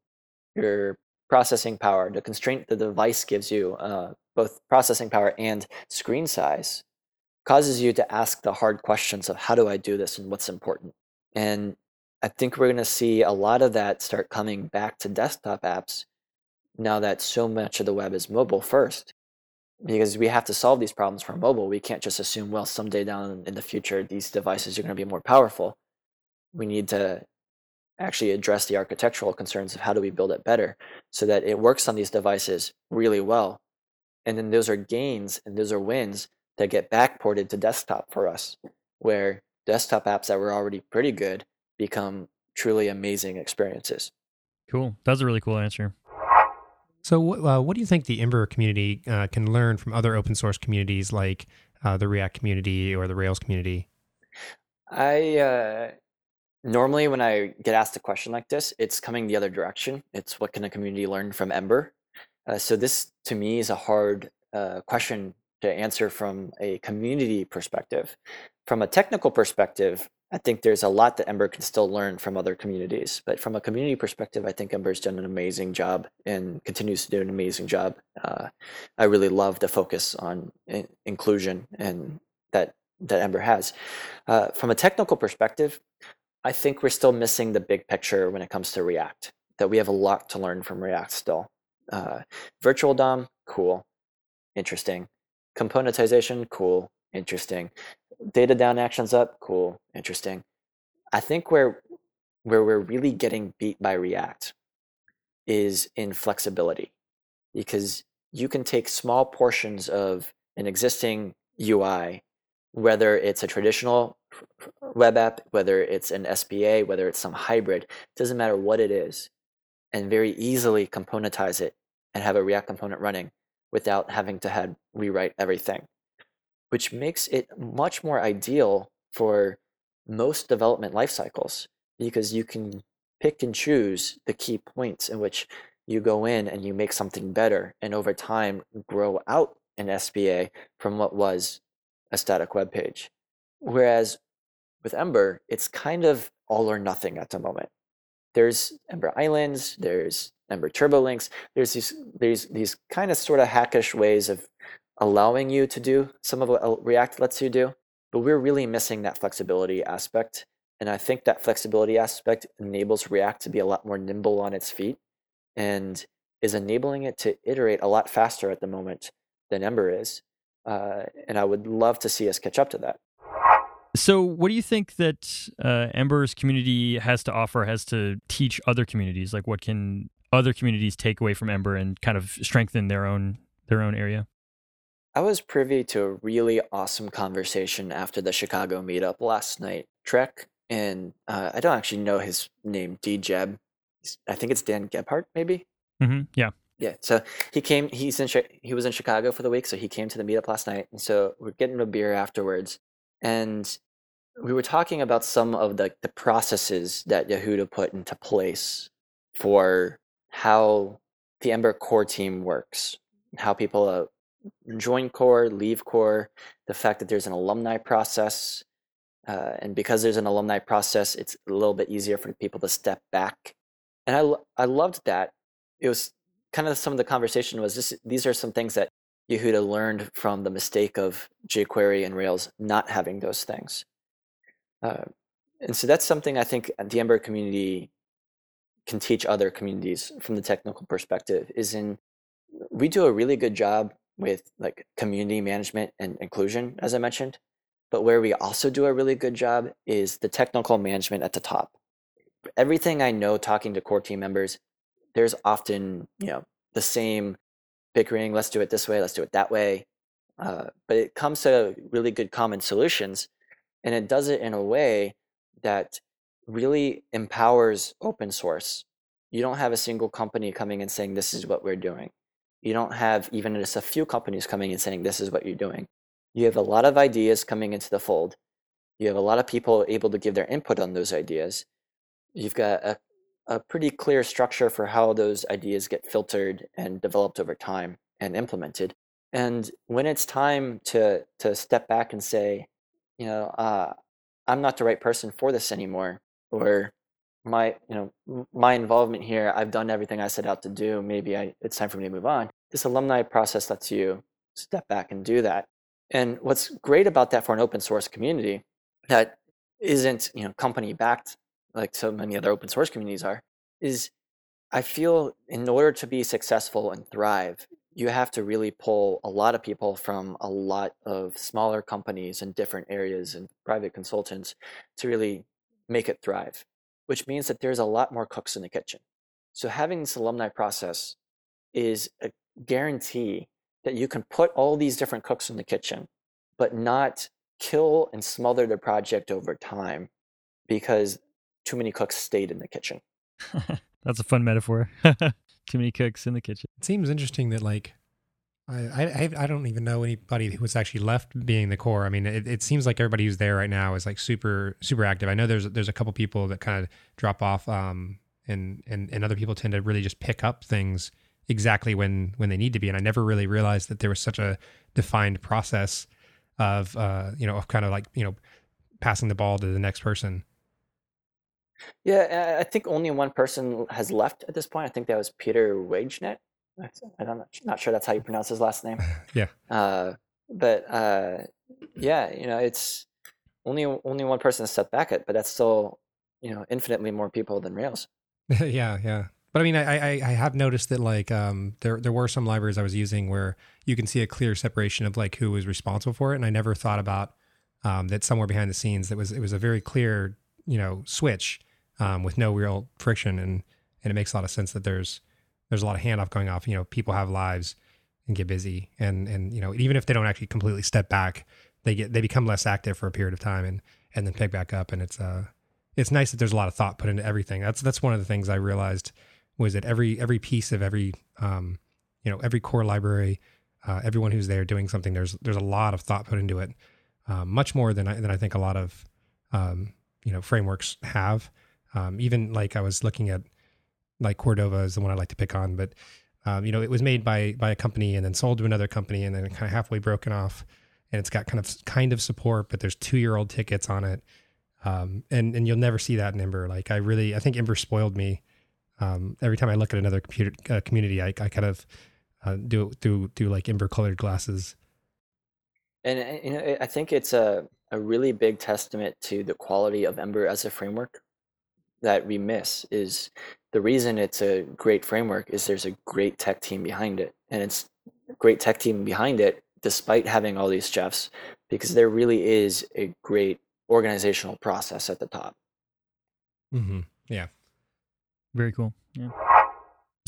your processing power, the constraint the device gives you, uh, both processing power and screen size, causes you to ask the hard questions of how do I do this and what's important. And I think we're going to see a lot of that start coming back to desktop apps now that so much of the web is mobile first. Because we have to solve these problems for mobile. We can't just assume, well, someday down in the future, these devices are going to be more powerful. We need to actually address the architectural concerns of how do we build it better so that it works on these devices really well. And then those are gains and those are wins that get backported to desktop for us, where desktop apps that were already pretty good become truly amazing experiences. Cool. That was a really cool answer. So, uh, what do you think the Ember community uh, can learn from other open source communities like uh, the React community or the Rails community? I uh, normally, when I get asked a question like this, it's coming the other direction. It's what can a community learn from Ember? Uh, so, this to me is a hard uh, question to answer from a community perspective. From a technical perspective, I think there's a lot that Ember can still learn from other communities. But from a community perspective, I think Ember's done an amazing job and continues to do an amazing job. Uh, I really love the focus on in- inclusion and that that Ember has. Uh, from a technical perspective, I think we're still missing the big picture when it comes to React. That we have a lot to learn from React still. Uh, virtual DOM, cool, interesting. Componentization, cool, interesting. Data down, actions up, cool, interesting. I think where where we're really getting beat by React is in flexibility, because you can take small portions of an existing UI whether it's a traditional web app, whether it's an SPA, whether it's some hybrid, doesn't matter what it is, and very easily componentize it and have a React component running without having to have rewrite everything, which makes it much more ideal for most development life cycles because you can pick and choose the key points in which you go in and you make something better and over time grow out an SPA from what was a static web page. Whereas with Ember, it's kind of all or nothing at the moment. There's Ember Islands, there's Ember Turbo Links, there's these there's these kind of sort of hackish ways of allowing you to do some of what React lets you do, but we're really missing that flexibility aspect. And I think that flexibility aspect enables React to be a lot more nimble on its feet and is enabling it to iterate a lot faster at the moment than Ember is. Uh, and I would love to see us catch up to that. So, what do you think that uh, Ember's community has to offer, has to teach other communities? Like, what can other communities take away from Ember and kind of strengthen their own their own area? I was privy to a really awesome conversation after the Chicago meetup last night. Trek and uh, I don't actually know his name, D Jeb. I think it's Dan Gebhardt, maybe. Mm-hmm. Yeah. Yeah. So he came. He's in. He was in Chicago for the week, so he came to the meetup last night, and so we're getting a beer afterwards, and we were talking about some of the the processes that Yehuda put into place for how the Ember core team works, how people uh, join core, leave core, the fact that there's an alumni process, uh, and because there's an alumni process, it's a little bit easier for people to step back. And I I loved that. It was kind of some of the conversation was this, these are some things that Yehuda learned from the mistake of jQuery and Rails not having those things. Uh, and so that's something I think the Ember community can teach other communities from the technical perspective is in we do a really good job with like community management and inclusion as I mentioned, but where we also do a really good job is the technical management at the top. Everything I know talking to core team members there's often you know the same bickering let's do it this way let's do it that way uh, but it comes to really good common solutions and it does it in a way that really empowers open source. You don't have a single company coming and saying this is what we're doing. You don't have even just a few companies coming and saying this is what you're doing. You have a lot of ideas coming into the fold. You have a lot of people able to give their input on those ideas. You've got a a pretty clear structure for how those ideas get filtered and developed over time and implemented. And when it's time to to step back and say, you know, uh, I'm not the right person for this anymore, or my you know my involvement here, I've done everything I set out to do. Maybe I, it's time for me to move on. This alumni process lets you step back and do that. And what's great about that for an open source community that isn't you know company backed like so many other open source communities are, is I feel in order to be successful and thrive, you have to really pull a lot of people from a lot of smaller companies in different areas and private consultants to really make it thrive, which means that there's a lot more cooks in the kitchen. So having this alumni process is a guarantee that you can put all these different cooks in the kitchen, but not kill and smother the project over time because too many cooks stayed in the kitchen. That's a fun metaphor. too many cooks in the kitchen. It seems interesting that like I, I I don't even know anybody who was actually left being the core. I mean, it, it seems like everybody who's there right now is like super super active. I know there's there's a couple people that kind of drop off, um, and and and other people tend to really just pick up things exactly when when they need to be. And I never really realized that there was such a defined process of uh you know of kind of like you know passing the ball to the next person. Yeah, I think only one person has left at this point. I think that was Peter Wagenet. I'm not sure that's how you pronounce his last name. yeah. Uh, but uh, yeah, you know, it's only only one person has stepped back it, but that's still you know infinitely more people than Rails. yeah, yeah. But I mean, I, I, I have noticed that like um, there there were some libraries I was using where you can see a clear separation of like who was responsible for it, and I never thought about um, that somewhere behind the scenes that was it was a very clear you know switch um, with no real friction, and and it makes a lot of sense that there's there's a lot of handoff going off. You know, people have lives and get busy, and and you know even if they don't actually completely step back, they get they become less active for a period of time and and then pick back up. And it's uh it's nice that there's a lot of thought put into everything. That's that's one of the things I realized was that every every piece of every um you know every core library, uh, everyone who's there doing something, there's there's a lot of thought put into it, um, much more than I, than I think a lot of um, you know frameworks have. Um, even like I was looking at like Cordova is the one I like to pick on, but um, you know it was made by by a company and then sold to another company and then kind of halfway broken off, and it's got kind of kind of support, but there's two year old tickets on it, um, and and you'll never see that in Ember. Like I really I think Ember spoiled me. Um, every time I look at another computer uh, community, I, I kind of uh, do do do like Ember colored glasses. And uh, you know, I think it's a a really big testament to the quality of Ember as a framework that we miss is the reason it's a great framework is there's a great tech team behind it. And it's a great tech team behind it despite having all these chefs because there really is a great organizational process at the top. Mm-hmm. yeah. Very cool. Yeah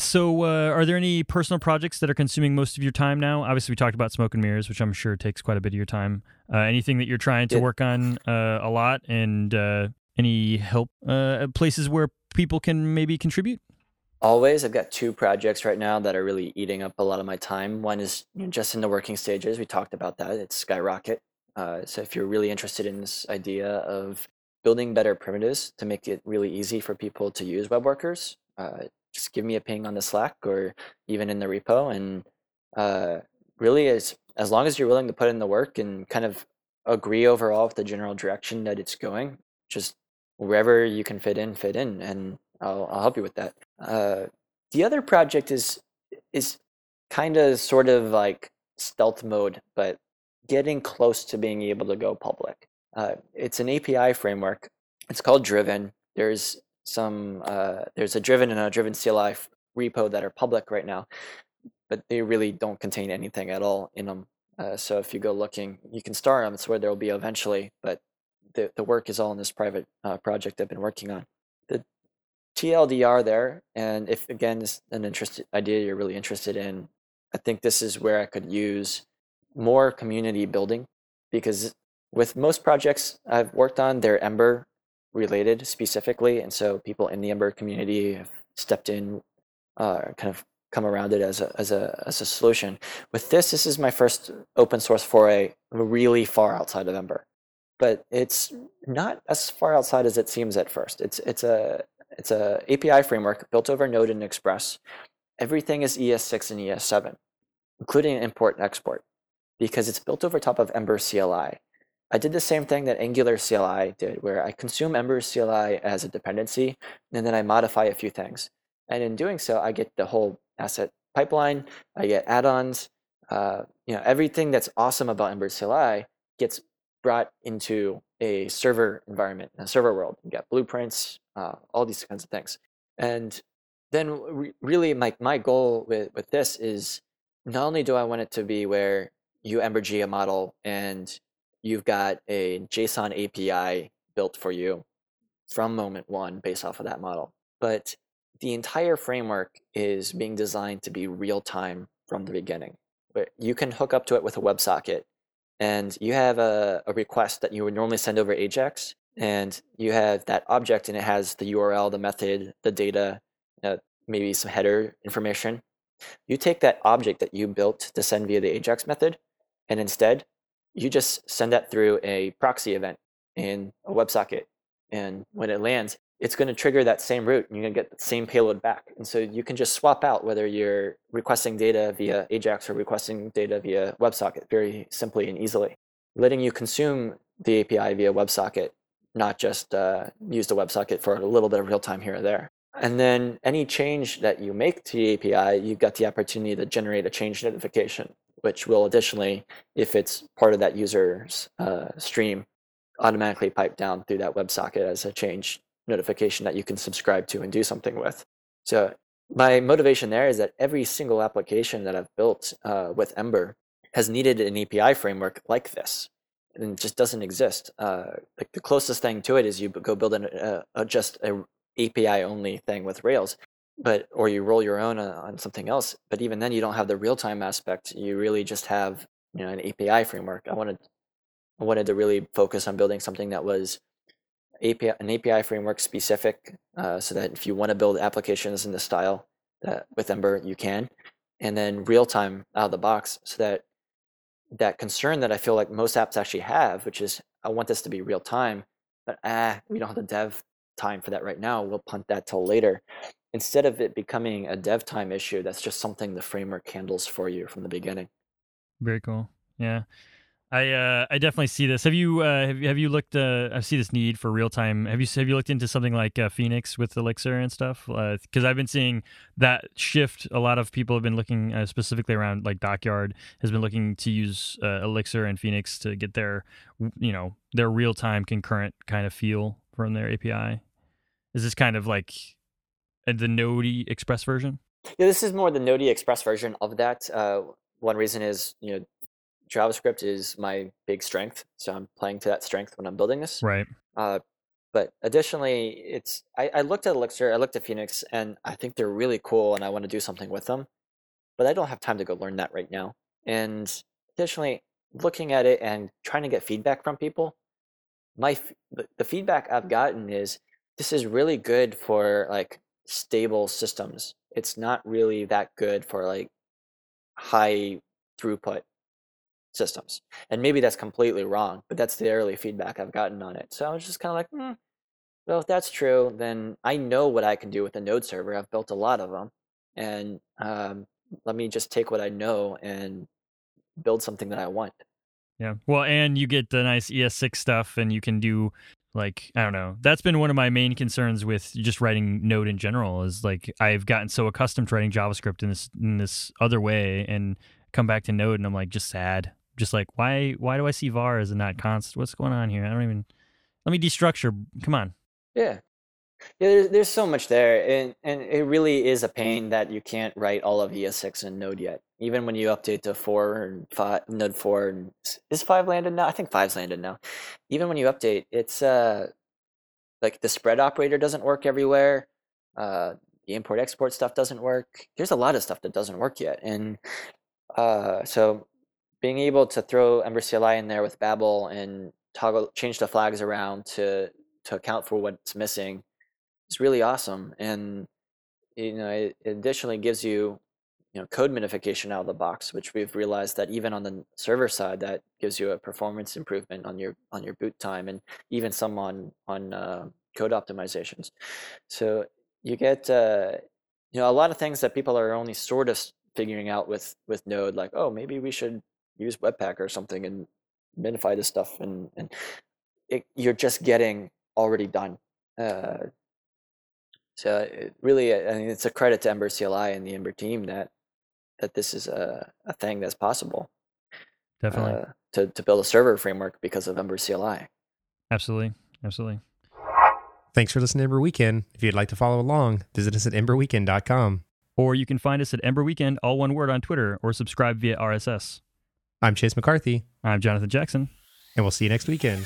so, uh, are there any personal projects that are consuming most of your time now? Obviously, we talked about smoke and mirrors, which I'm sure takes quite a bit of your time. Uh, anything that you're trying to work on uh, a lot, and uh, any help uh, places where people can maybe contribute? Always. I've got two projects right now that are really eating up a lot of my time. One is just in the working stages. We talked about that. It's Skyrocket. Uh, so, if you're really interested in this idea of building better primitives to make it really easy for people to use web workers, just give me a ping on the Slack or even in the repo. And uh, really, as as long as you're willing to put in the work and kind of agree overall with the general direction that it's going, just wherever you can fit in, fit in, and I'll I'll help you with that. Uh, the other project is is kind of sort of like stealth mode, but getting close to being able to go public. Uh, it's an API framework. It's called Driven. There's some uh, there's a driven and a driven CLI repo that are public right now, but they really don't contain anything at all in them. Uh, so if you go looking, you can start them. It's where there will be eventually, but the the work is all in this private uh, project I've been working on. The TLDR there, and if again is an interesting idea you're really interested in, I think this is where I could use more community building because with most projects I've worked on, they're Ember related specifically, and so people in the Ember community have stepped in, uh, kind of come around it as a as a as a solution. With this, this is my first open source foray really far outside of Ember, but it's not as far outside as it seems at first. It's it's a it's a API framework built over Node and Express. Everything is ES6 and ES7, including import and export, because it's built over top of Ember CLI. I did the same thing that Angular CLI did, where I consume Ember CLI as a dependency, and then I modify a few things. And in doing so, I get the whole asset pipeline. I get add-ons. Uh, you know, everything that's awesome about Ember CLI gets brought into a server environment, a server world. You get blueprints, uh, all these kinds of things. And then re- really my, my goal with, with this is not only do I want it to be where you Ember a model and you've got a JSON API built for you from moment one based off of that model. But the entire framework is being designed to be real time from the beginning. But you can hook up to it with a WebSocket and you have a, a request that you would normally send over Ajax and you have that object and it has the URL, the method, the data, uh, maybe some header information. You take that object that you built to send via the Ajax method and instead you just send that through a proxy event in a WebSocket. And when it lands, it's going to trigger that same route and you're going to get the same payload back. And so you can just swap out whether you're requesting data via Ajax or requesting data via WebSocket very simply and easily, letting you consume the API via WebSocket, not just uh, use the WebSocket for a little bit of real time here or there. And then any change that you make to the API, you've got the opportunity to generate a change notification which will additionally, if it's part of that user's uh, stream, automatically pipe down through that WebSocket as a change notification that you can subscribe to and do something with. So my motivation there is that every single application that I've built uh, with Ember has needed an API framework like this, and it just doesn't exist. Uh, like the closest thing to it is you go build an, uh, just a API only thing with Rails, but or you roll your own uh, on something else but even then you don't have the real time aspect you really just have you know an api framework. I wanted I wanted to really focus on building something that was API, an API framework specific, uh, so that if you want to build applications in the style that with Ember, you can, and then real time out of the box, so that that concern that I feel like most apps actually have, which is I want this to be real time, but ah, we don't have the dev time for that right now. We'll punt that till later. Instead of it becoming a dev time issue, that's just something the framework handles for you from the beginning. Very cool. Yeah. I uh, I definitely see this. Have you uh, have have you looked? Uh, I see this need for real time. Have you have you looked into something like uh, Phoenix with Elixir and stuff? Because uh, I've been seeing that shift. A lot of people have been looking uh, specifically around like Dockyard has been looking to use Elixir and Phoenix to get their you know their real time concurrent kind of feel from their API. Is this kind of like the Node Express version? Yeah, this is more the Node Express version of that. one reason is you know JavaScript is my big strength, so I'm playing to that strength when I'm building this. Right. Uh, but additionally, it's I, I looked at Elixir, I looked at Phoenix, and I think they're really cool, and I want to do something with them. But I don't have time to go learn that right now. And additionally, looking at it and trying to get feedback from people, my the feedback I've gotten is this is really good for like stable systems. It's not really that good for like high throughput systems. And maybe that's completely wrong, but that's the early feedback I've gotten on it. So I was just kind of like, hmm, well, if that's true, then I know what I can do with a node server. I've built a lot of them. And um, let me just take what I know and build something that I want. Yeah. Well, and you get the nice ES6 stuff, and you can do like I don't know. That's been one of my main concerns with just writing Node in general. Is like I've gotten so accustomed to writing JavaScript in this in this other way, and come back to Node, and I'm like just sad just like why why do I see var as a not const? What's going on here? I don't even. Let me destructure. Come on. Yeah. Yeah, there's, there's so much there, and, and it really is a pain that you can't write all of ES6 in Node yet. Even when you update to four and five, Node four, and is five landed now? I think five's landed now. Even when you update, it's uh, like the spread operator doesn't work everywhere. Uh, the import export stuff doesn't work. There's a lot of stuff that doesn't work yet, and uh, so being able to throw Ember CLI in there with Babel and toggle change the flags around to to account for what's missing is really awesome. And you know, it additionally gives you you know code minification out of the box, which we've realized that even on the server side, that gives you a performance improvement on your on your boot time, and even some on on uh, code optimizations. So you get uh, you know a lot of things that people are only sort of figuring out with with Node, like oh maybe we should use Webpack or something and minify this stuff, and and it, you're just getting already done. Uh, so it really, I mean, it's a credit to Ember CLI and the Ember team that that this is a, a thing that's possible. Definitely. Uh, to, to build a server framework because of Ember CLI. Absolutely. Absolutely. Thanks for listening to Ember Weekend. If you'd like to follow along, visit us at emberweekend.com. Or you can find us at Ember Weekend, all one word on Twitter, or subscribe via RSS. I'm Chase McCarthy. I'm Jonathan Jackson. And we'll see you next weekend.